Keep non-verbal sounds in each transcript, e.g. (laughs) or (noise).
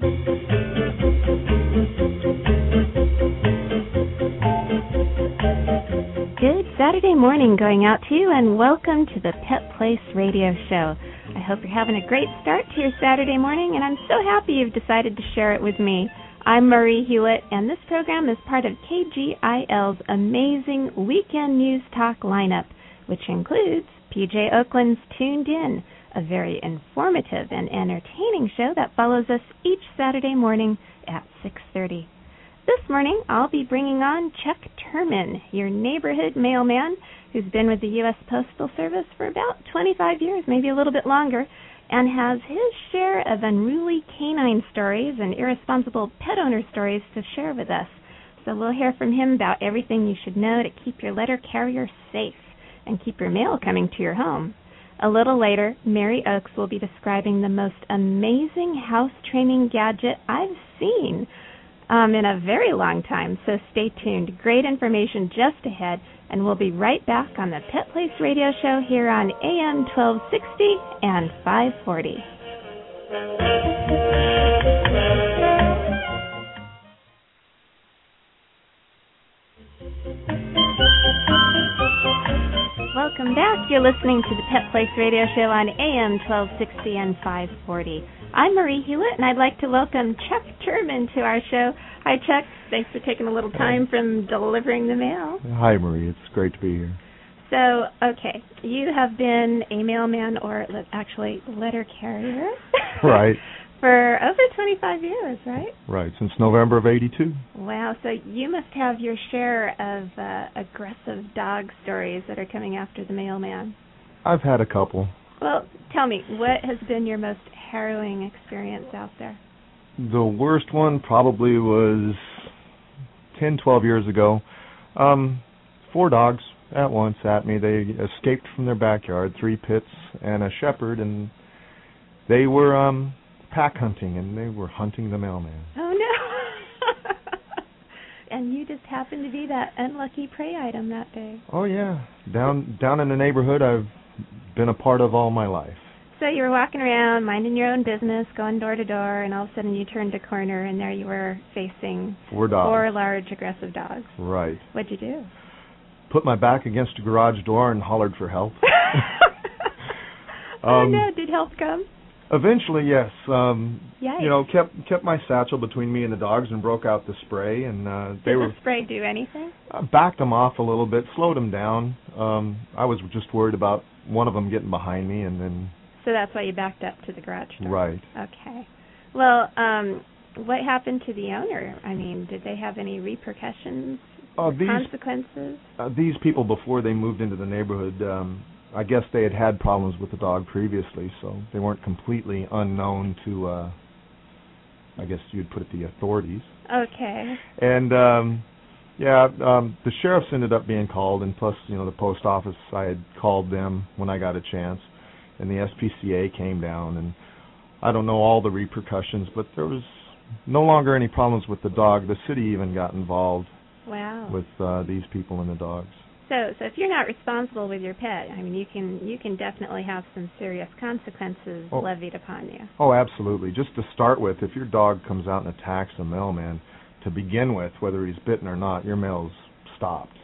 Good Saturday morning going out to you, and welcome to the Pet Place Radio Show. I hope you're having a great start to your Saturday morning, and I'm so happy you've decided to share it with me. I'm Marie Hulett, and this program is part of KGIL's amazing weekend news talk lineup, which includes PJ Oakland's Tuned In, a very informative and entertaining show that follows us each Saturday morning at 6:30. This morning, I'll be bringing on Chuck Turman, your neighborhood mailman who's been with the U.S. Postal Service for about 25 years, maybe a little bit longer, and has his share of unruly canine stories and irresponsible pet owner stories to share with us. So we'll hear from him about everything you should know to keep your letter carrier safe and keep your mail coming to your home. A little later, Mary Oakes will be describing the most amazing house training gadget I've seen um, in a very long time, so stay tuned. Great information just ahead, and we'll be right back on the Pet Place Radio Show here on AM 1260 and 540. Welcome back. You're listening to the Pet Place Radio Show on AM 1260 and 540. I'm Marie Hulett, and I'd like to welcome Chuck Turman to our show. Hi, Chuck. Thanks for taking a little time from delivering the mail. Hi, Marie. It's great to be here. So, okay, you have been a mailman or actually letter carrier. Right. (laughs) For over 25 years, right? Right, since November of 82. Wow, so you must have your share of uh, aggressive dog stories that are coming after the mailman. I've had a couple. Well, tell me, what has been your most harrowing experience out there? The worst one probably was 10, 12 years ago. Um, four dogs at once at me. They escaped from their backyard, three pits and a shepherd, and they were um pack hunting and they were hunting the mailman. Oh no! (laughs) and you just happened to be that unlucky prey item that day. Oh yeah, down down in the neighborhood I've been a part of all my life. So you were walking around, minding your own business, going door to door, and all of a sudden you turned a corner, and there you were facing Four dogs. four large aggressive dogs. Right. What'd you do? Put my back against a garage door and hollered for help. (laughs) (laughs) oh Um, no! Did help come? Eventually, yes. Um, Yikes. you know, kept kept my satchel between me and the dogs and broke out the spray, and uh, they Did were the spray do anything? I backed them off a little bit, slowed them down. Um, I was just worried about one of them getting behind me, and then So that's why you backed up to the garage door. right. Okay. Well, um, what happened to the owner? I mean, did they have any repercussions, Uh, these consequences? uh, these people before they moved into the neighborhood, um, I guess they had had problems with the dog previously, so they weren't completely unknown to. uh I guess you'd put it the authorities. Okay. And um yeah, um the sheriffs ended up being called and plus, you know, the post office I had called them when I got a chance and the SPCA came down and I don't know all the repercussions, but there was no longer any problems with the dog. The city even got involved Wow. with uh these people and the dogs. So, so if you're not responsible with your pet, I mean, you can you can definitely have some serious consequences Oh. levied upon you. Oh, absolutely. Just to start with, if your dog comes out and attacks a mailman, to begin with, whether he's bitten or not, your mail's stopped.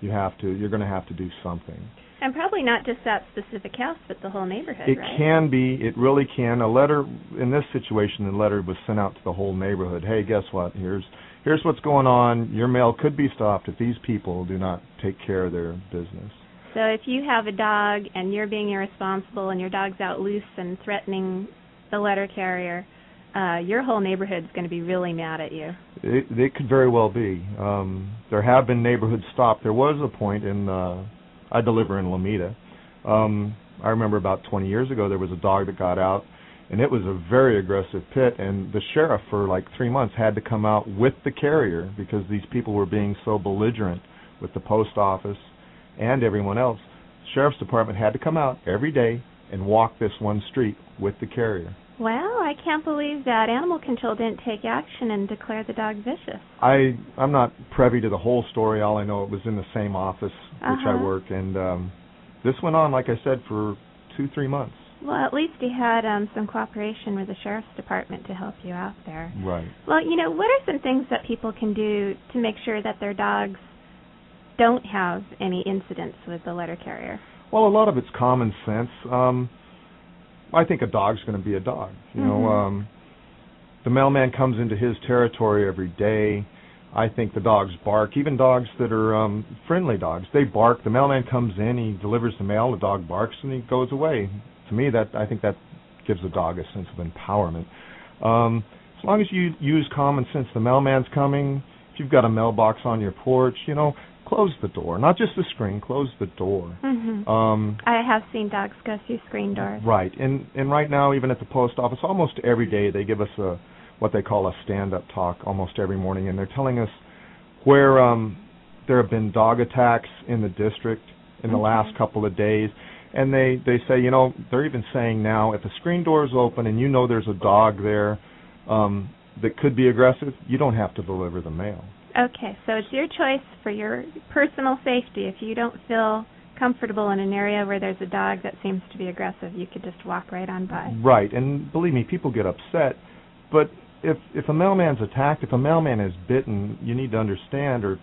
You have to. You're going to have to do something. And probably not just that specific house, but the whole neighborhood, It right? can be. It really can. A letter in this situation, the letter was sent out to the whole neighborhood. Hey, guess what? Here's here's what's going on. Your mail could be stopped if these people do not take care of their business. So if you have a dog and you're being irresponsible and your dog's out loose and threatening the letter carrier, uh, your whole neighborhood's going to be really mad at you. It, it could very well be. Um, there have been neighborhoods stopped. There was a point in uh, I deliver in Lomita. Um, I remember about 20 years ago there was a dog that got out, and it was a very aggressive pit. And the sheriff for like three months had to come out with the carrier because these people were being so belligerent with the post office and everyone else. Sheriff's department had to come out every day and walk this one street with the carrier. Well, I can't believe that animal control didn't take action and declare the dog vicious. I I'm not privy to the whole story. All I know it was in the same office which I Uh-huh. work, and um, this went on, like I said, for two three months. Well, at least he had um, some cooperation with the sheriff's department to help you out there. Right. Well, you know, what are some things that people can do to make sure that their dogs don't have any incidents with the letter carrier? Well, a lot of it's common sense. Um, I think a dog's going to be a dog. You know, Mhm. um, the mailman comes into his territory every day. I think the dogs bark. Even dogs that are um, friendly dogs, they bark. The mailman comes in, he delivers the mail, the dog barks, and he goes away. To me, that I think that gives a dog a sense of empowerment. Um, as long as you use common sense, the mailman's coming. If you've got a mailbox on your porch, you know, close the door. Not just the screen, close the door. Mm-hmm. Um, I have seen dogs go through screen doors. Right, and and right now, even at the post office, almost every day they give us a what they call a stand-up talk almost every morning, and they're telling us where um, there have been dog attacks in the district in the Okay. last couple of days, and they they say, you know, they're even saying now if the screen door is open and you know there's a dog there um, that could be aggressive, you don't have to deliver the mail. Okay, so it's your choice for your personal safety. If you don't feel comfortable in an area where there's a dog that seems to be aggressive, you could just walk right on by. Right, and believe me, people get upset. But if if a mailman's attacked, if a mailman is bitten, you need to understand, or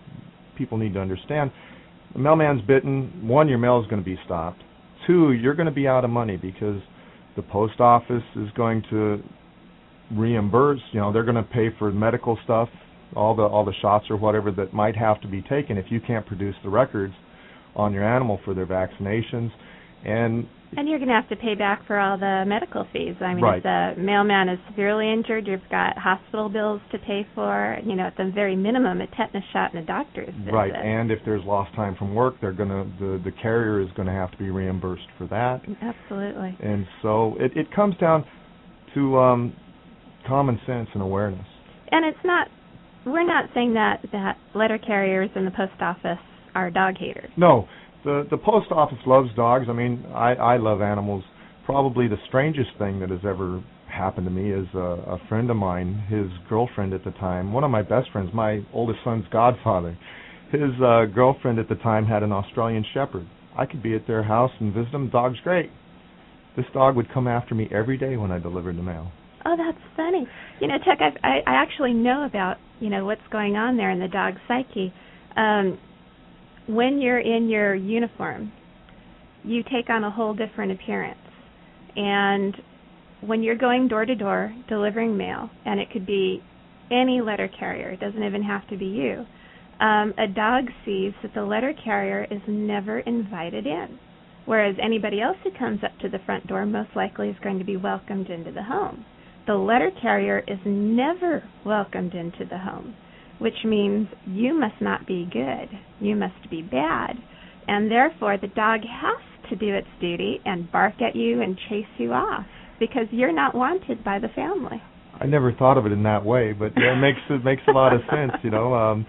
people need to understand, the mailman's bitten. One, your mail is going to be stopped. Two, you're going to be out of money because the post office is going to reimburse. You know, they're going to pay for medical stuff, all the all the shots or whatever that might have to be taken if you can't produce the records on your animal for their vaccinations. And And you're going to have to pay back for all the medical fees. I mean, Right. if the mailman is severely injured, you've got hospital bills to pay for. You know, at the very minimum, a tetanus shot and a doctor's visit. Right, and if there's lost time from work, they're gonna the the carrier is gonna have to be reimbursed for that. Absolutely. And so it it comes down to um, common sense and awareness. And it's not. We're not saying that that letter carriers in the post office are dog haters. No, the the post office loves dogs. I mean, I I love animals. Probably the strangest thing that has ever happened to me is a, a friend of mine, his girlfriend at the time, one of my best friends, my oldest son's godfather. His uh, girlfriend at the time had an Australian Shepherd. I could be at their house and visit them. Dog's great. This dog would come after me every day when I delivered the mail. Oh, that's funny. You know, Chuck, I've, I I actually know about you know what's going on there in the dog psyche. Um, when you're in your uniform, you take on a whole different appearance, and when you're going door to door delivering mail, and it could be any letter carrier, it doesn't even have to be you. Um, a dog sees that the letter carrier is never invited in, whereas anybody else who comes up to the front door most likely is going to be welcomed into the home. The letter carrier is never welcomed into the home, which means you must not be good. You must be bad. And therefore, the dog has to do its duty and bark at you and chase you off because you're not wanted by the family. I never thought of it in that way, but yeah, it makes it makes a lot of sense, you know. Um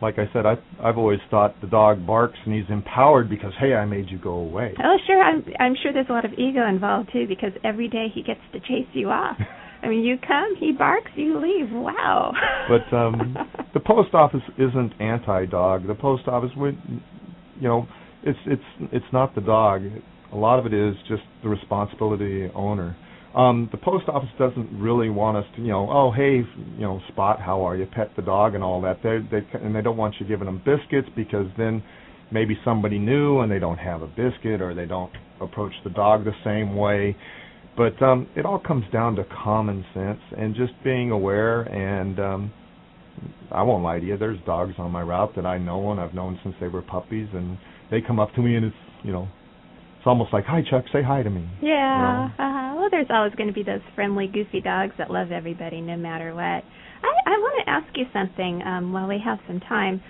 like I said, I I've always thought the dog barks and he's empowered because hey, I made you go away. Oh, sure. I'm I'm sure there's a lot of ego involved too because every day he gets to chase you off. (laughs) I mean, you come, he barks, you leave. Wow. But um (laughs) the post office isn't anti-dog. The post office would you know, it's it's it's not the dog. A lot of it is just the responsibility the owner. Um the post office doesn't really want us to, you know, oh hey, you know, Spot, how are you? Pet the dog and all that. They they and they don't want you giving them biscuits because then maybe somebody new and they don't have a biscuit or they don't approach the dog the same way. But um it all comes down to common sense and just being aware and um I won't lie to you, there's dogs on my route that I know and I've known since they were puppies and they come up to me and it's you know it's almost like, Hi Chuck, say hi to me. Yeah. No. Uh-huh. Well, there's always going to be those friendly, goofy dogs that love everybody no matter what. I, I want to ask you something um, while we have some time.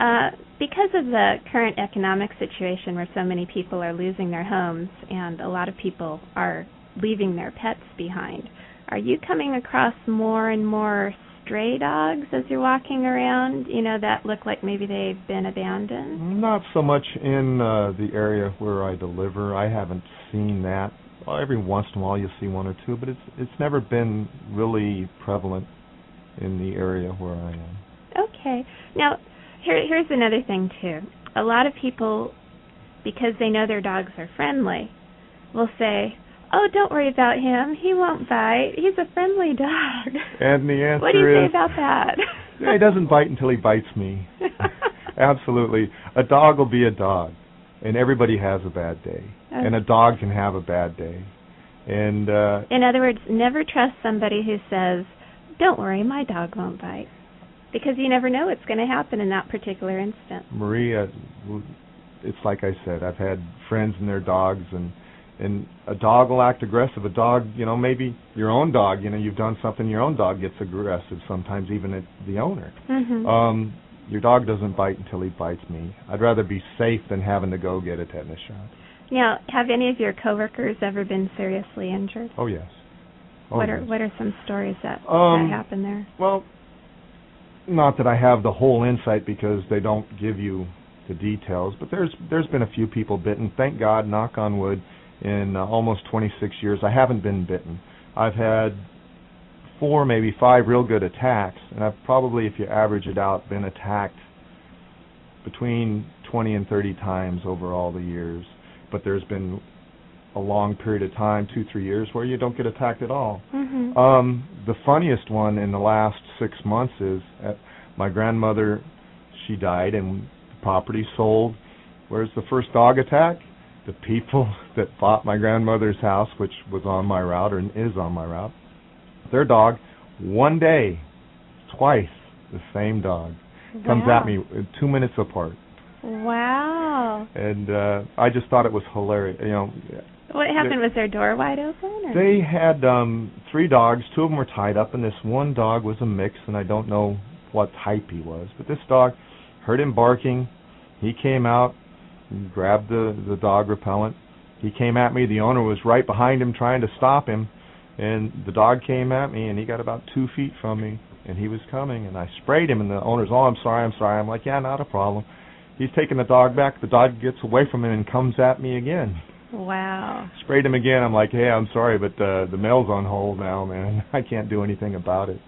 Uh, because of the current economic situation where so many people are losing their homes and a lot of people are leaving their pets behind, are you coming across more and more stray dogs as you're walking around, you know, that look like maybe they've been abandoned? Not so much in uh, the area where I deliver. I haven't seen that. Well, every once in a while you'll see one or two, but it's it's never been really prevalent in the area where I am. Okay. Now, here, here's another thing too. A lot of people, because they know their dogs are friendly, will say, "Oh, don't worry about him. He won't bite. He's a friendly dog." And the answer (laughs) what do you is, say about that? yeah, (laughs) he doesn't bite until he bites me. (laughs) Absolutely, a dog will be a dog, and everybody has a bad day, and a dog can have a bad day, and uh, In other words, never trust somebody who says, "Don't worry, my dog won't bite," because you never know what's going to happen in that particular instant. Maria, it's like I said, I've had friends and their dogs, and and a dog will act aggressive. A dog, you know, maybe your own dog, you know, you've done something, your own dog gets aggressive. Sometimes even at the owner. hmm Um, your dog doesn't bite until he bites me. I'd rather be safe than having to go get a tetanus shot. Now, have any of your coworkers ever been seriously injured? Oh yes. Oh, what are what are some stories that Um, that happened there? Well, not that I have the whole insight because they don't give you the details, but there's there's been a few people bitten. Thank God, knock on wood, in uh, almost 26 years I haven't been bitten. I've had four, maybe five real good attacks, and I've probably, if you average it out, been attacked between 20 and 30 times over all the years. But there's been a long period of time, two, three years, where you don't get attacked at all. hmm Um, the funniest one in the last six months is uh, my grandmother. She died, and the property sold. Where's the first dog attack? The people that bought my grandmother's house, which was on my route or is on my route, their dog, one day, twice, the same dog comes at me uh, two minutes apart, Wow. and uh, I just thought it was hilarious. You know, What happened? Was their door wide open? Or? They had um three dogs. Two of them were tied up, and this one dog was a mix, and I don't know what type he was. But this dog heard him barking. He came out, and grabbed the the dog repellent. He came at me. The owner was right behind him, trying to stop him, and the dog came at me, and he got about two feet from me, and he was coming, and I sprayed him, and the owner's, oh, I'm sorry, I'm sorry. I'm like, yeah, not a problem. He's taking the dog back. The dog gets away from him and comes at me again Wow. sprayed him again. I'm like, hey, I'm sorry, but uh, the mail's on hold now, man. (laughs) I can't do anything about it.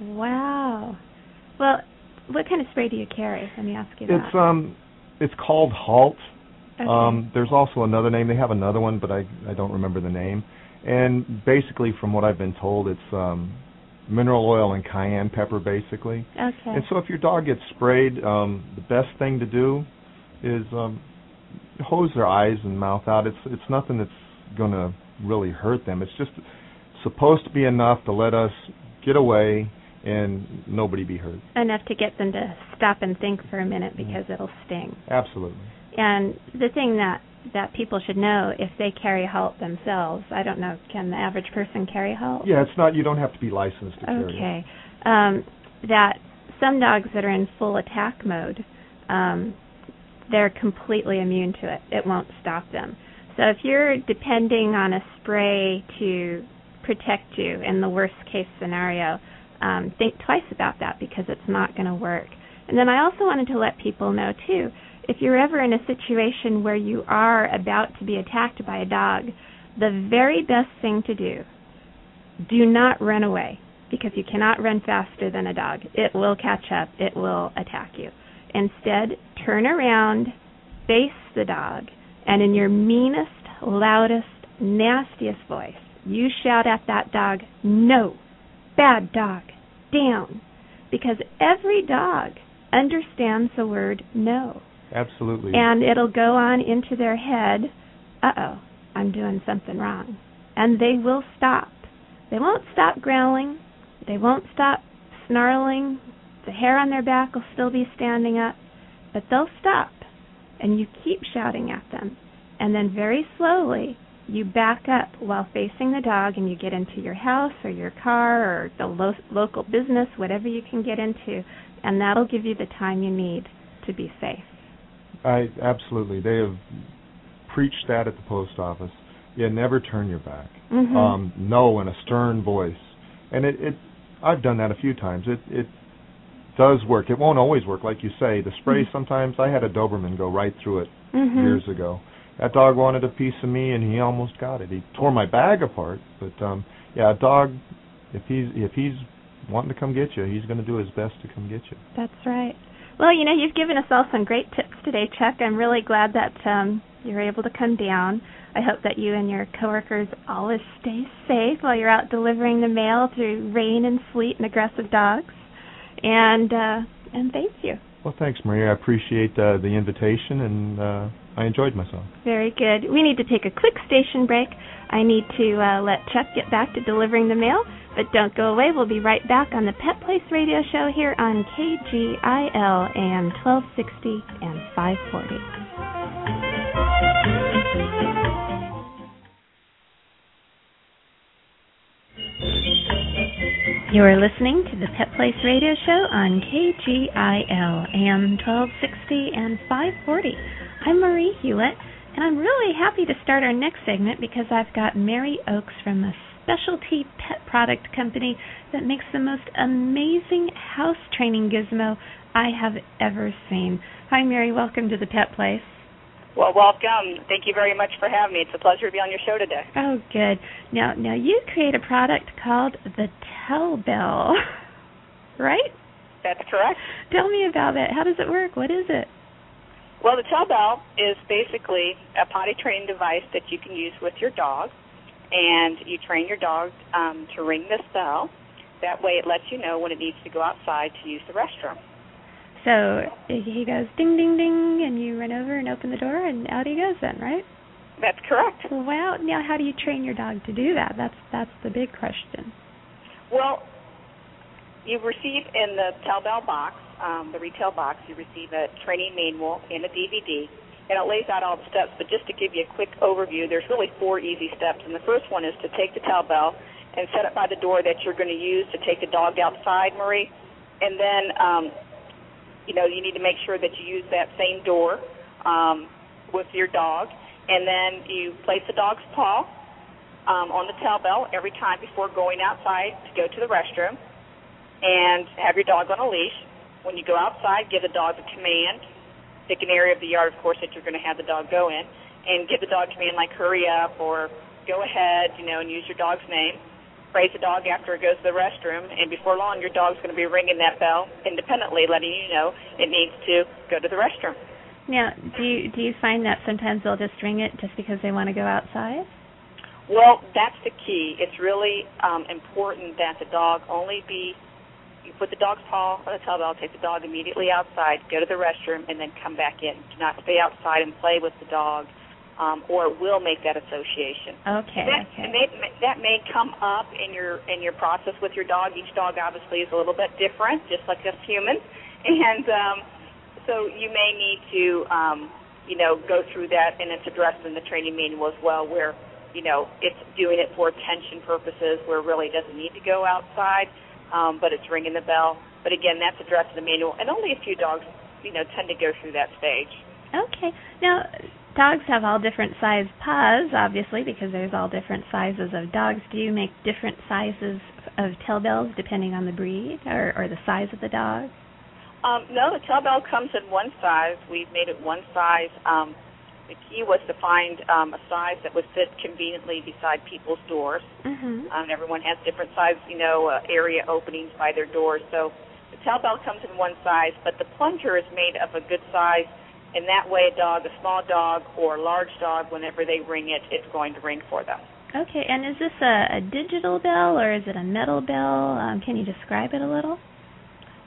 Wow. Well, what kind of spray do you carry? Let me ask you that. It's um, it's called Halt. okay. Um, there's also another name. They have another one, but I I don't remember the name. And basically, from what I've been told, it's um, mineral oil and cayenne pepper, basically. okay. And so, if your dog gets sprayed, um, the best thing to do is um, hose their eyes and mouth out. It's it's nothing that's going to really hurt them. It's just supposed to be enough to let us get away and nobody be hurt. Enough to get them to stop and think for a minute Mm-hmm. because it'll sting. Absolutely. And the thing that that people should know if they carry halt themselves, I don't know, can the average person carry halt? Yeah, it's not. You don't have to be licensed to carry. Okay. Um, that some dogs that are in full attack mode, um, they're completely immune to it. It won't stop them. So if you're depending on a spray to protect you in the worst case scenario, um, think twice about that because it's not going to work. And then I also wanted to let people know too, if you're ever in a situation where you are about to be attacked by a dog, the very best thing to do, do not run away because you cannot run faster than a dog. It will catch up, it will attack you. Instead, turn around, face the dog, and in your meanest, loudest, nastiest voice, you shout at that dog, No, bad dog, down. Because every dog understands the word no. Absolutely. And it'll go on into their head, uh oh, I'm doing something wrong. And they will stop. They won't stop growling. They won't stop snarling. The hair on their back will still be standing up. But they'll stop. And you keep shouting at them. And then very slowly, you back up while facing the dog and you get into your house or your car or the lo- local business, whatever you can get into, and that'll give you the time you need to be safe. I absolutely. They have preached that at the post office. Yeah, never turn your back. Mm-hmm. Um, no, in a stern voice, and it, it. I've done that a few times. It it does work. It won't always work, like you say. The spray Mhm. sometimes. I had a Doberman go right through it Mhm. years ago. That dog wanted a piece of me, and he almost got it. He tore my bag apart. But um, yeah, a dog. If he's if he's wanting to come get you, he's going to do his best to come get you. That's right. Well, you know, you've given us all some great tips today, Chuck. I'm really glad that um, you're able to come down. I hope that you and your coworkers always stay safe while you're out delivering the mail through rain and sleet and aggressive dogs. And uh, and thank you. Well, thanks, Maria. I appreciate uh, the invitation, and uh, I enjoyed myself. Very good. We need to take a quick station break. I need to uh, let Chuck get back to delivering the mail, but don't go away. We'll be right back on the Pet Place Radio Show here on KGIL AM 1260 and 540. You're listening to the Pet Place Radio Show on KGIL AM 1260 and 540. I'm Marie Hulett, and I'm really happy to start our next segment because I've got Mary Oakes from a specialty pet product company that makes the most amazing house training gizmo I have ever seen. Hi, Mary. Welcome to the Pet Place. Well, welcome. Thank you very much for having me. It's a pleasure to be on your show today. Oh, good. Now, now you create a product called the Tell Bell, (laughs) right? That's correct. Tell me about it. How does it work? What is it? Well, the Tell Bell is basically a potty training device that you can use with your dog, and you train your dog um, to ring this bell. That way, it lets you know when it needs to go outside to use the restroom. So he goes ding ding ding, and you run over and open the door, and out he goes. Then, right? That's correct. Well, Now, how do you train your dog to do that? That's that's the big question. Well, you receive in the Tell box, um, the retail box, you receive a training manual and a DVD, and it lays out all the steps. But just to give you a quick overview, there's really four easy steps. And the first one is to take the Tell and set it by the door that you're going to use to take the dog outside, Marie. And then, um, you know, you need to make sure that you use that same door um, with your dog. And then you place the dog's paw um, on the tell bell every time before going outside to go to the restroom, and have your dog on a leash. When you go outside, give the dog a command. Pick an area of the yard, of course, that you're going to have the dog go in, and give the dog a command like "hurry up" or "go ahead," you know, and use your dog's name. Praise the dog after it goes to the restroom, and before long, your dog's going to be ringing that bell independently, letting you know it needs to go to the restroom. Now, do you do you find that sometimes they'll just ring it just because they want to go outside? Well, that's the key. It's really um, important that the dog only be. You put the dog's paw on the bell, take the dog immediately outside, go to the restroom, and then come back in. Do not stay outside and play with the dog, um, or it will make that association. Okay. That, okay. and they, that may come up in your in your process with your dog. Each dog obviously is a little bit different, just like us humans, (laughs) and um, so you may need to um, you know go through that, and it's addressed in the training manual as well, where you know it's doing it for attention purposes, where it really doesn't need to go outside, um, but it's ringing the bell. But again, that's addressed in the manual, and only a few dogs you know tend to go through that stage. Okay. Now, dogs have all different size paws, obviously, because there's all different sizes of dogs. Do you make different sizes of tail bells depending on the breed or, or the size of the dog? Um, no, the tell bell comes in one size. We've made it one size. Um, the key was to find um, a size that would fit conveniently beside people's doors. Mm-hmm. Um, everyone has different size, you know, uh, area openings by their doors. So the tell bell comes in one size, but the plunger is made of a good size, and that way, a dog, a small dog or a large dog, whenever they ring it, it's going to ring for them. Okay. And is this a, a digital bell or is it a metal bell? Um, can you describe it a little?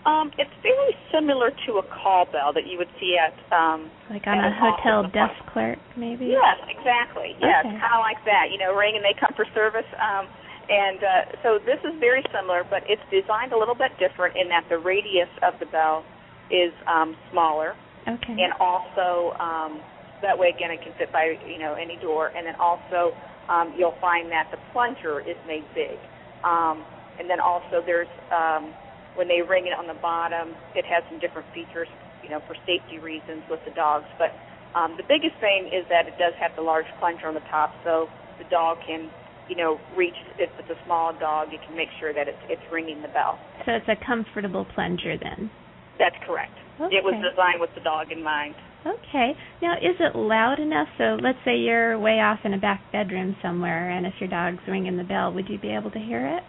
Um, it's very similar to a call bell that you would see at um, Like on a hotel desk clerk, maybe? Yes, exactly. Yes, Okay. kind of like that. You know, ring and they come for service. Um, and uh, so this is very similar, but it's designed a little bit different in that the radius of the bell is um, smaller, Okay. and also um, That way, again, it can fit by you know any door, and then also um, you'll find that the plunger is made big. Um, and then also there's um, when they ring it on the bottom, it has some different features, you know, for safety reasons with the dogs. But um, the biggest thing is that it does have the large plunger on the top, so the dog can, you know, reach. If it's a small dog, you can make sure that it's it's ringing the bell. So it's a comfortable plunger then. That's correct. Okay. It was designed with the dog in mind. Okay. Now, is it loud enough? So let's say you're way off in a back bedroom somewhere, and if your dog's ringing the bell, would you be able to hear it?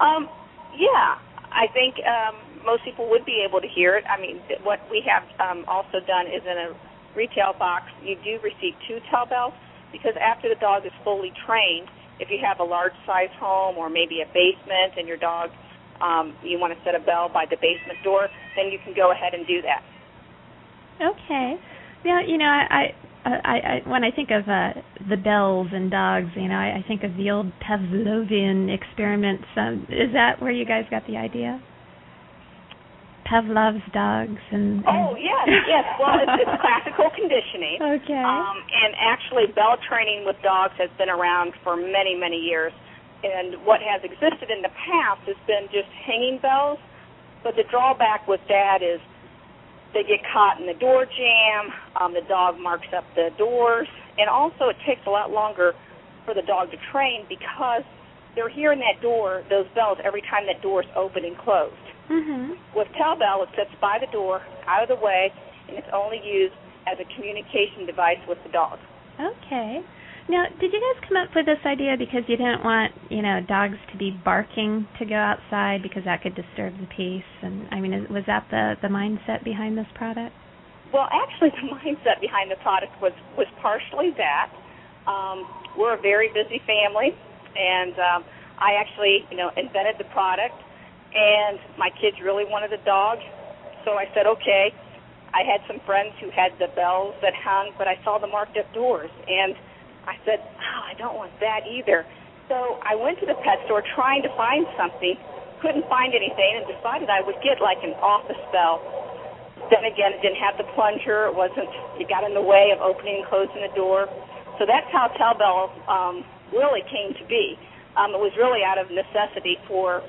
Um, yeah, I think um, most people would be able to hear it. I mean, what we have um, also done is in a retail box, you do receive two tell bells because after the dog is fully trained, if you have a large size home or maybe a basement and your dog, um, you want to set a bell by the basement door, then you can go ahead and do that. Okay. Now, you know, I, I, I, when I think of uh, the bells and dogs, you know, I, I think of the old Pavlovian experiments. Um, is that where you guys got the idea? Pavlov's dogs and. and Oh yes, yes. Well, it's, it's classical conditioning. (laughs) Okay. Um, and actually, bell training with dogs has been around for many, many years. And what has existed in the past has been just hanging bells. But the drawback with that is they get caught in the door jamb. Um, the dog marks up the doors, and also it takes a lot longer for the dog to train because they're hearing that door, those bells, every time that door is open and closed. Mhm. With Tellbell, it sits by the door, out of the way, and it's only used as a communication device with the dog. Okay. Now, did you guys come up with this idea because you didn't want, you know, dogs to be barking to go outside because that could disturb the peace? And I mean, was that the the mindset behind this product? Well, actually, (laughs) the mindset behind the product was was partially that. Um, we're a very busy family, and um, I actually, you know, invented the product, and my kids really wanted a dog, so I said, okay. I had some friends who had the bells that hung, but I saw the marked up doors, and I said, oh, I don't want that either. So I went to the pet store trying to find something, couldn't find anything, and decided I would get like an office bell then again, it didn't have the plunger. It wasn't. It got in the way of opening and closing the door. So that's how Tellbell um, really came to be. Um, it was really out of necessity for,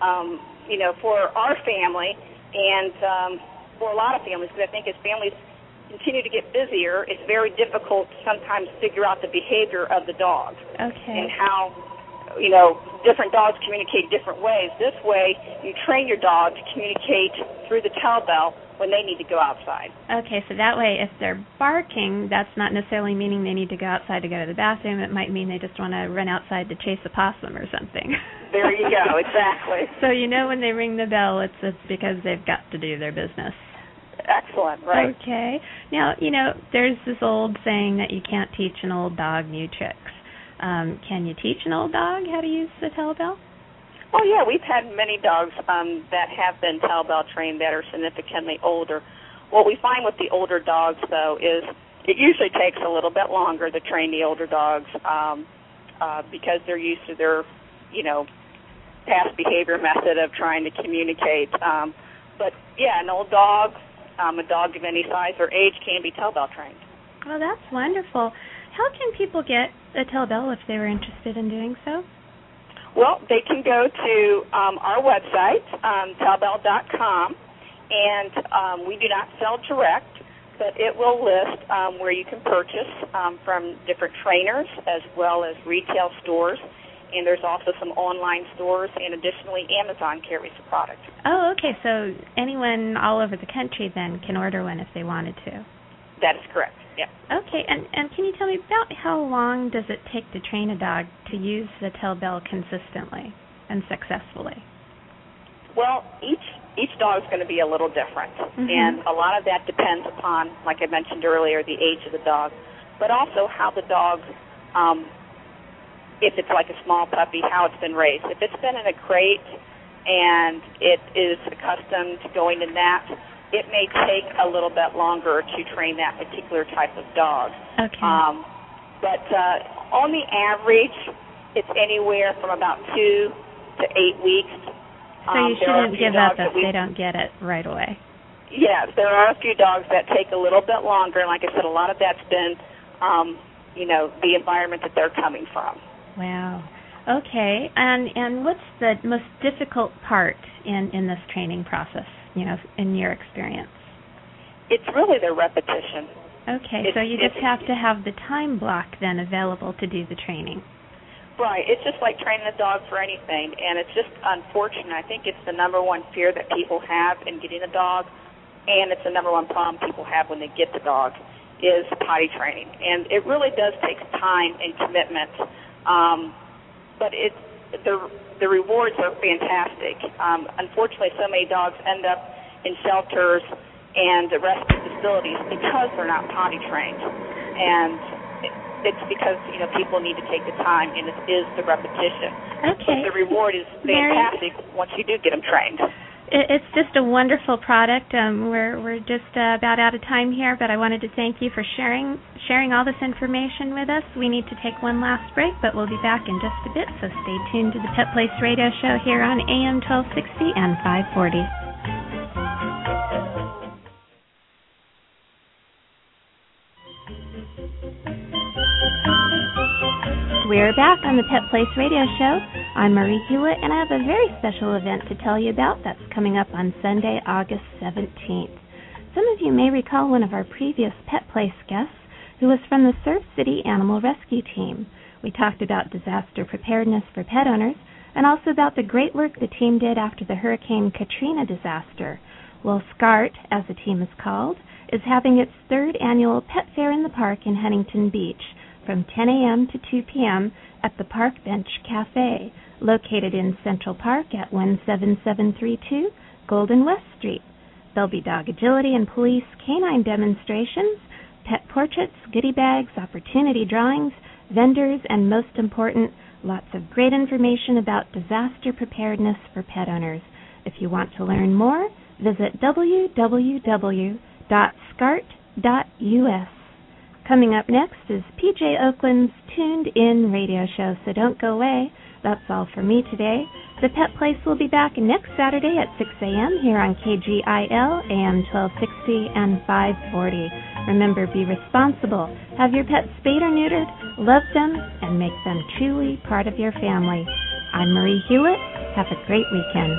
um, you know, for our family and um, for a lot of families. Because I think as families continue to get busier, it's very difficult to sometimes figure out the behavior of the dog Okay. and how you know different dogs communicate different ways. This way, you train your dog to communicate through the tellbell when they need to go outside. Okay, so that way, if they're barking, that's not necessarily meaning they need to go outside to go to the bathroom. It might mean they just want to run outside to chase a possum or something. (laughs) There you go, exactly. (laughs) so you know when they ring the bell, it's it's because they've got to do their business. Excellent, right? Okay. Now, you know, there's this old saying that you can't teach an old dog new tricks. Um, can you teach an old dog how to use the tellbell? Oh yeah, we've had many dogs um, that have been tellbell trained that are significantly older. What we find with the older dogs, though, is it usually takes a little bit longer to train the older dogs um, uh, because they're used to their, you know, past behavior method of trying to communicate. Um, but yeah, an old dog, um, a dog of any size or age can be tellbell trained. Well, that's wonderful. How can people get a tellbell if they were interested in doing so? Well, they can go to um, our website, um, tellbell.com, and um, we do not sell direct, but it will list um, where you can purchase um, from different trainers as well as retail stores. And there's also some online stores, and additionally, Amazon carries the product. Oh, okay. So anyone all over the country then can order one if they wanted to. That is correct. Yeah. Okay, and and can you tell me about how long does it take to train a dog to use the tellbell consistently and successfully? Well, each each dog is going to be a little different, Mhm. and a lot of that depends upon, like I mentioned earlier, the age of the dog, but also how the dog, um, if it's like a small puppy, how it's been raised. If it's been in a crate and it is accustomed to going to nap, it may take a little bit longer to train that particular type of dog. Okay. Um, but uh, on the average, it's anywhere from about two to eight weeks. so Um, you shouldn't give up that if we- they don't get it right away. Yes, there are a few dogs that take a little bit longer. Like I said, a lot of that's been, um, you know, the environment that they're coming from. Wow. Okay. And and what's the most difficult part in in this training process? You know, in your experience. It's really the repetition. Okay. It's- so you just have to have the time block then available to do the training. Right. It's just like training a dog for anything, and it's just unfortunate. I think it's the number one fear that people have in getting a dog, and it's the number one problem people have when they get the dog is potty training, and it really does take time and commitment. Um, but it the the rewards are fantastic. Um, unfortunately, so many dogs end up in shelters and the rescue facilities because they're not potty trained, and it's because you know people need to take the time, and it is the repetition. Okay. The reward is Mary? fantastic once you do get them trained. It, it's just a wonderful product. Um, we're we're just uh, about out of time here, but I wanted to thank you for sharing sharing all this information with us. We need to take one last break, but we'll be back in just a bit. So stay tuned to the Pet Place Radio Show here on AM 1260 and 540. We're back on the Pet Place Radio Show. I'm Marie Hulett, and I have a very special event to tell you about that's coming up on Sunday, August 17th. Some of you may recall one of our previous Pet Place guests who was from the Surf City Animal Rescue Team. We talked about disaster preparedness for pet owners and also about the great work the team did after the Hurricane Katrina disaster. Well, SCART, as the team is called, is having its third annual Pet Fair in the Park in Huntington Beach from 10 a.m. to 2 p.m. at the Park Bench Cafe, located in Central Park at 17732 Golden West Street. There'll be dog agility and police canine demonstrations, pet portraits, goodie bags, opportunity drawings, vendors, and most important, lots of great information about disaster preparedness for pet owners. If you want to learn more, visit www.scart.us. Coming up next is PJ Oakland's Tuned In radio show, so don't go away. That's all for me today. The Pet Place will be back next Saturday at 6 a.m. here on KGIL, AM 1260 and 540. Remember, be responsible. Have your pets spayed or neutered, love them, and make them truly part of your family. I'm Marie Hulett. Have a great weekend.